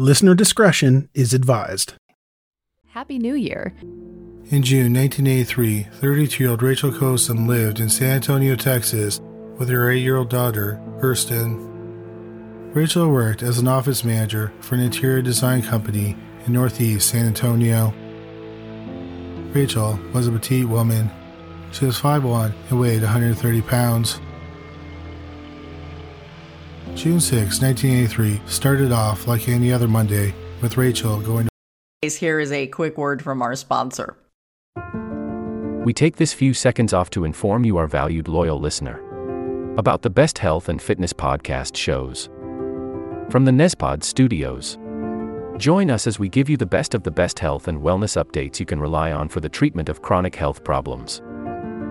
Listener discretion is advised. Happy New Year. In June 1983, 32 year old Rachel Kosum lived in San Antonio, Texas, with her 8 year old daughter, Kirsten. Rachel worked as an office manager for an interior design company in Northeast San Antonio. Rachel was a petite woman. She was 5'1 and weighed 130 pounds. June 6, 1983 started off like any other Monday with Rachel going to. Here is a quick word from our sponsor. We take this few seconds off to inform you, our valued loyal listener, about the best health and fitness podcast shows from the Nezpod studios. Join us as we give you the best of the best health and wellness updates you can rely on for the treatment of chronic health problems.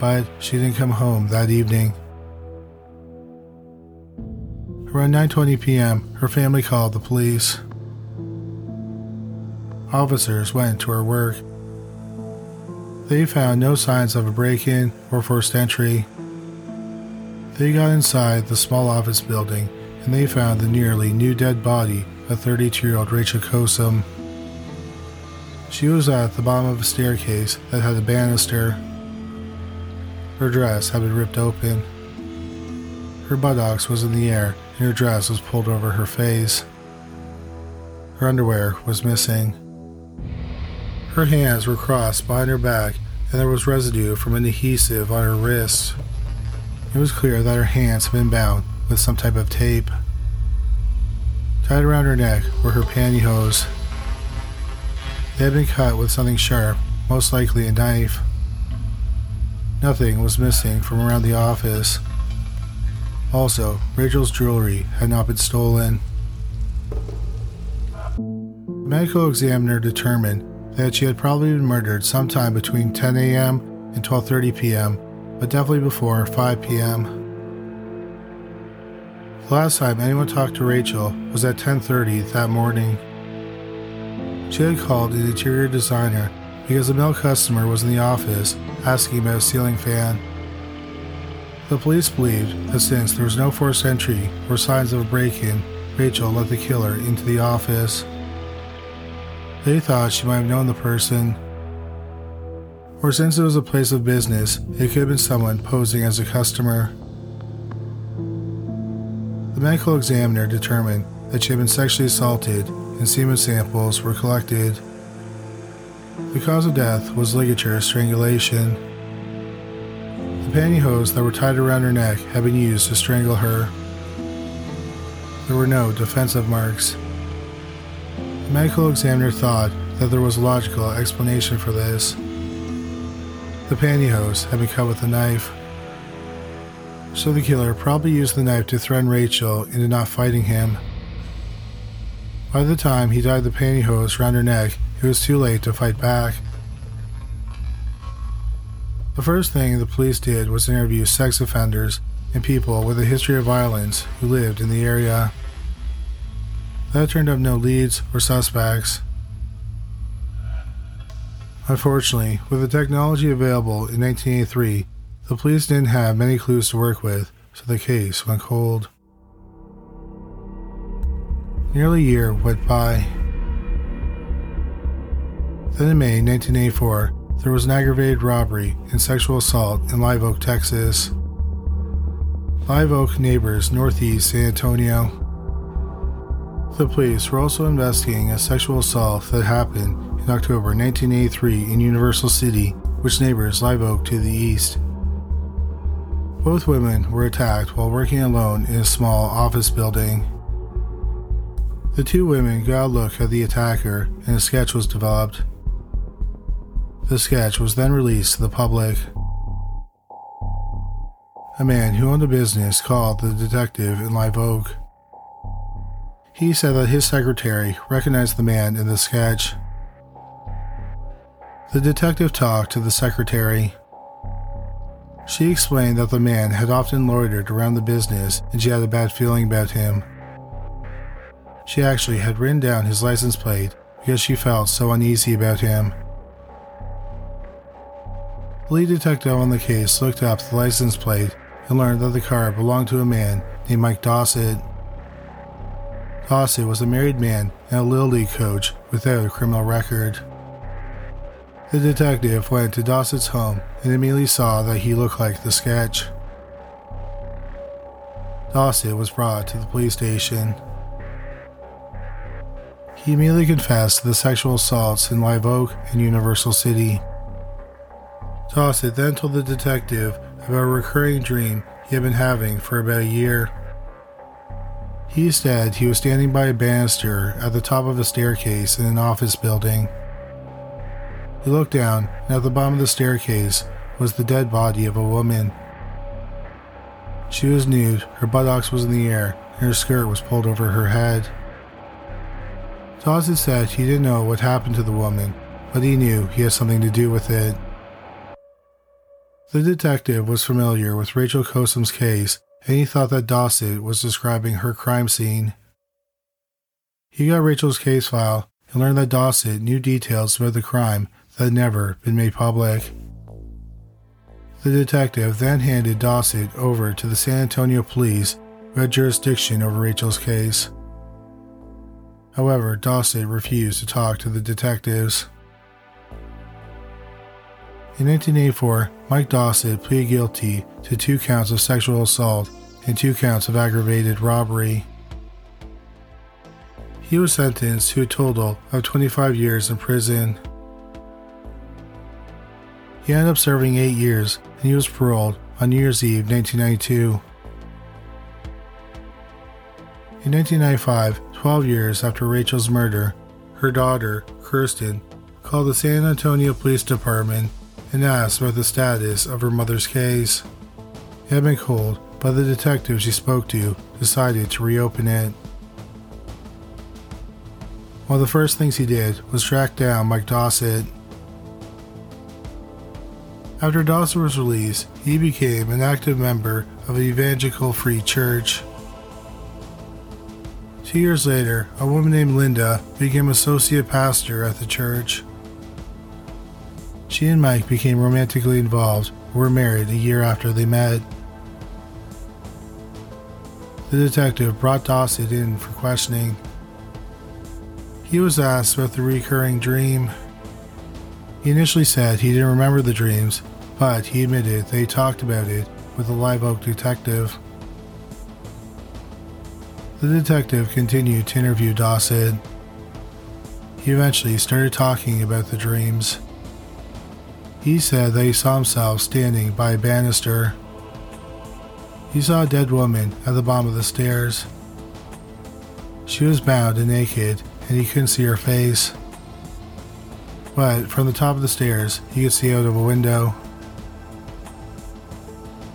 but she didn't come home that evening. Around 9:20 p.m., her family called the police. Officers went to her work. They found no signs of a break-in or forced entry. They got inside the small office building and they found the nearly new dead body of 32-year-old Rachel Kosum. She was at the bottom of a staircase that had a banister her dress had been ripped open. Her buttocks was in the air, and her dress was pulled over her face. Her underwear was missing. Her hands were crossed behind her back, and there was residue from an adhesive on her wrists. It was clear that her hands had been bound with some type of tape. Tied around her neck were her pantyhose. They had been cut with something sharp, most likely a knife. Nothing was missing from around the office. Also, Rachel's jewelry had not been stolen. The medical examiner determined that she had probably been murdered sometime between 10 a.m. and 12:30 p.m., but definitely before 5 p.m. The last time anyone talked to Rachel was at 10:30 that morning. She had called an interior designer because a male customer was in the office asking about a ceiling fan. The police believed that since there was no forced entry or signs of a break in, Rachel let the killer into the office. They thought she might have known the person. Or since it was a place of business, it could have been someone posing as a customer. The medical examiner determined that she had been sexually assaulted and semen samples were collected. The cause of death was ligature strangulation. The pantyhose that were tied around her neck had been used to strangle her. there were no defensive marks. The medical examiner thought that there was a logical explanation for this. The pantyhose had been cut with a knife. So the killer probably used the knife to threaten Rachel into not fighting him. By the time he tied the pantyhose around her neck, it was too late to fight back. The first thing the police did was interview sex offenders and people with a history of violence who lived in the area. That turned up no leads or suspects. Unfortunately, with the technology available in 1983, the police didn't have many clues to work with, so the case went cold. Nearly a year went by. Then in May 1984, there was an aggravated robbery and sexual assault in Live Oak, Texas. Live Oak neighbors northeast San Antonio. The police were also investigating a sexual assault that happened in October 1983 in Universal City, which neighbors Live Oak to the east. Both women were attacked while working alone in a small office building. The two women got a look at the attacker and a sketch was developed. The sketch was then released to the public. A man who owned a business called the detective in Live Oak. He said that his secretary recognized the man in the sketch. The detective talked to the secretary. She explained that the man had often loitered around the business and she had a bad feeling about him. She actually had written down his license plate because she felt so uneasy about him. The lead detective on the case looked up the license plate and learned that the car belonged to a man named Mike Dossett. Dossett was a married man and a Little League coach without a criminal record. The detective went to Dossett's home and immediately saw that he looked like the sketch. Dossett was brought to the police station. He immediately confessed to the sexual assaults in Live Oak and Universal City. Dossett then told the detective about a recurring dream he had been having for about a year. He said he was standing by a banister at the top of a staircase in an office building. He looked down, and at the bottom of the staircase was the dead body of a woman. She was nude, her buttocks was in the air, and her skirt was pulled over her head. Dossett said he didn't know what happened to the woman, but he knew he had something to do with it. The detective was familiar with Rachel Kosum's case, and he thought that Dossett was describing her crime scene. He got Rachel's case file and learned that Dossett knew details about the crime that had never been made public. The detective then handed Dossett over to the San Antonio police, who had jurisdiction over Rachel's case. However, Dossett refused to talk to the detectives. In 1984, Mike Dossett pleaded guilty to two counts of sexual assault and two counts of aggravated robbery. He was sentenced to a total of 25 years in prison. He ended up serving eight years and he was paroled on New Year's Eve 1992. In 1995, 12 years after Rachel's murder, her daughter, Kirsten, called the San Antonio Police Department and asked about the status of her mother's case. It had been cold, but the detective she spoke to decided to reopen it. One of the first things he did was track down Mike Dossett. After Dossett was released, he became an active member of the Evangelical Free Church. Two years later, a woman named Linda became associate pastor at the church. She and Mike became romantically involved were married a year after they met. The detective brought Dossett in for questioning. He was asked about the recurring dream. He initially said he didn't remember the dreams, but he admitted they talked about it with the Live Oak detective. The detective continued to interview Dossett. He eventually started talking about the dreams. He said that he saw himself standing by a banister. He saw a dead woman at the bottom of the stairs. She was bound and naked, and he couldn't see her face. But from the top of the stairs, he could see out of a window.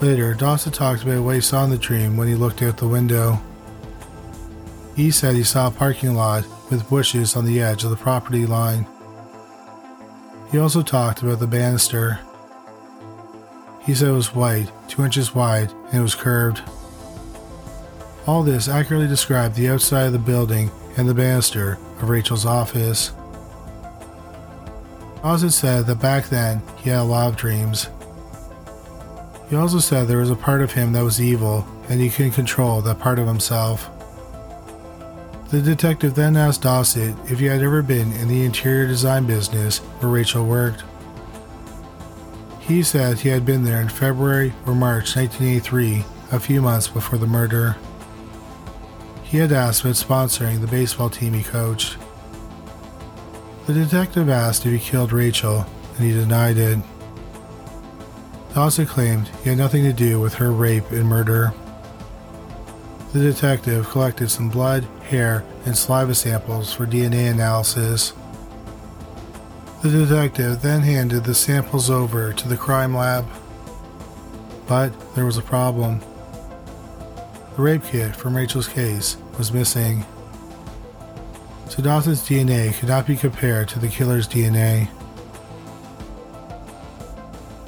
Later, Dossett talked about what he saw in the dream when he looked out the window. He said he saw a parking lot with bushes on the edge of the property line. He also talked about the banister. He said it was white, two inches wide, and it was curved. All this accurately described the outside of the building and the banister of Rachel's office. Dossett said that back then he had a lot of dreams. He also said there was a part of him that was evil and he couldn't control that part of himself. The detective then asked Dossett if he had ever been in the interior design business where Rachel worked. He said he had been there in February or March 1983, a few months before the murder. He had asked about sponsoring the baseball team he coached. The detective asked if he killed Rachel, and he denied it. Dossett claimed he had nothing to do with her rape and murder. The detective collected some blood, hair, and saliva samples for DNA analysis. The detective then handed the samples over to the crime lab. But there was a problem. The rape kit from Rachel's case was missing. So Dossett's DNA could not be compared to the killer's DNA.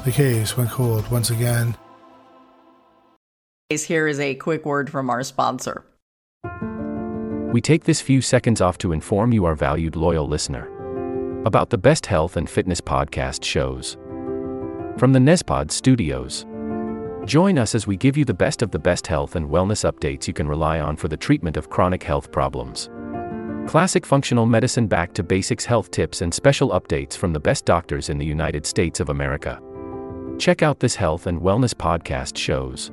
The case went cold once again. Here is a quick word from our sponsor. We take this few seconds off to inform you, our valued loyal listener, about the best health and fitness podcast shows from the Nezpod studios. Join us as we give you the best of the best health and wellness updates you can rely on for the treatment of chronic health problems. Classic functional medicine back to basics health tips and special updates from the best doctors in the United States of America. Check out this health and wellness podcast shows.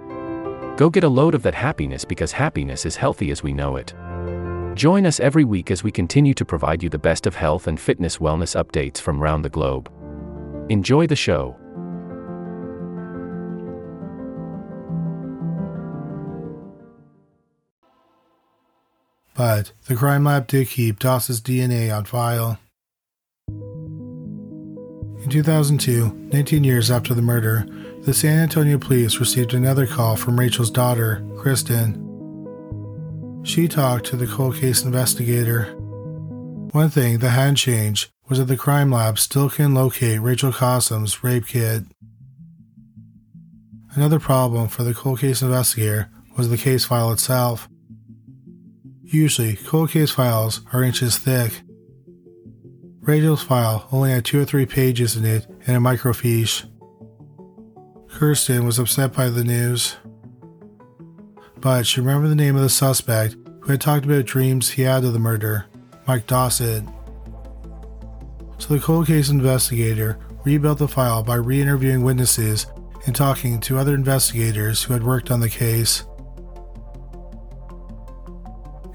Go get a load of that happiness because happiness is healthy as we know it. Join us every week as we continue to provide you the best of health and fitness wellness updates from around the globe. Enjoy the show. But the crime lab did keep Dossett's DNA on file. In 2002, 19 years after the murder, the San Antonio police received another call from Rachel's daughter, Kirsten. She talked to the cold case investigator. One thing that hadn't changed was that the crime lab still can locate Rachel Kosum's rape kit. Another problem for the cold case investigator was the case file itself. Usually, cold case files are inches thick. Rachel's file only had two or three pages in it and a microfiche. Kirsten was upset by the news, but she remembered the name of the suspect who had talked about dreams he had of the murder, Mike Dossett. So the cold case investigator rebuilt the file by re interviewing witnesses and talking to other investigators who had worked on the case.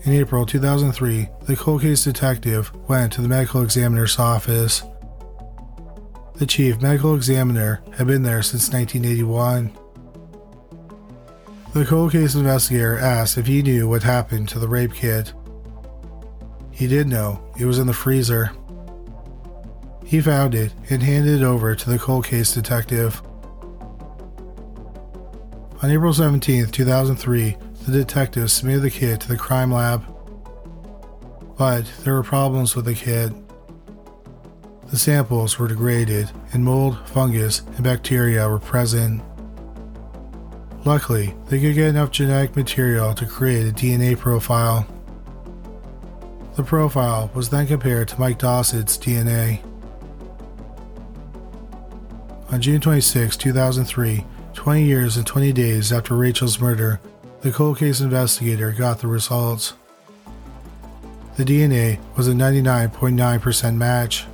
In April 2003, the cold case detective went to the medical examiner's office. The chief medical examiner had been there since 1981. The cold case investigator asked if he knew what happened to the rape kit. He did know, it was in the freezer. He found it and handed it over to the cold case detective. On April 17, 2003, the detective submitted the kit to the crime lab. But there were problems with the kit. The samples were degraded, and mold, fungus, and bacteria were present. Luckily, they could get enough genetic material to create a DNA profile. The profile was then compared to Mike Dossett's DNA. On June 26, 2003, 20 years and 20 days after Rachel's murder, the cold case investigator got the results. The DNA was a 99.9% match.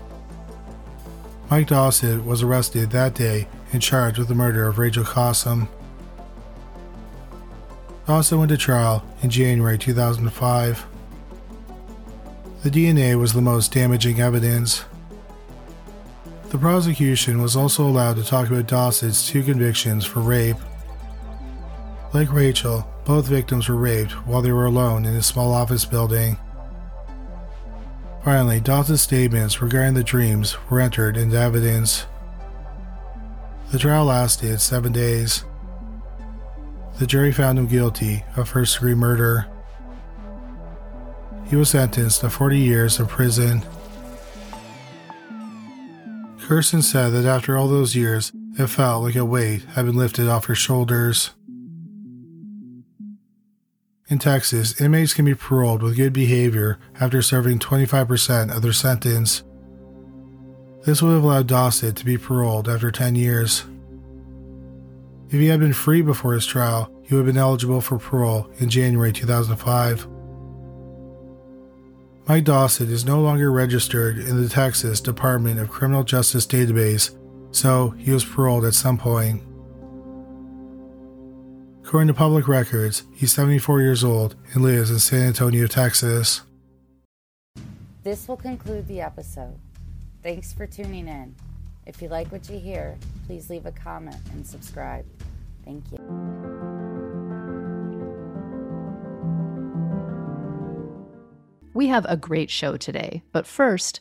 Mike Dossett was arrested that day and charged with the murder of Rachel Kosum. Dossett went to trial in January 2005. The DNA was the most damaging evidence. The prosecution was also allowed to talk about Dossett's two convictions for rape. Like Rachel, both victims were raped while they were alone in a small office building. Finally, Dossett's statements regarding the dreams were entered into evidence. The trial lasted seven days. The jury found him guilty of first degree murder. He was sentenced to 40 years in prison. Kirsten said that after all those years, it felt like a weight had been lifted off her shoulders. In Texas, inmates can be paroled with good behavior after serving 25% of their sentence. This would have allowed Dossett to be paroled after 10 years. If he had been free before his trial, he would have been eligible for parole in January 2005. Mike Dossett is no longer registered in the Texas Department of Criminal Justice database, so he was paroled at some point. According to public records, he's 74 years old and lives in San Antonio, Texas. This will conclude the episode. Thanks for tuning in. If you like what you hear, please leave a comment and subscribe. Thank you. We have a great show today, but first,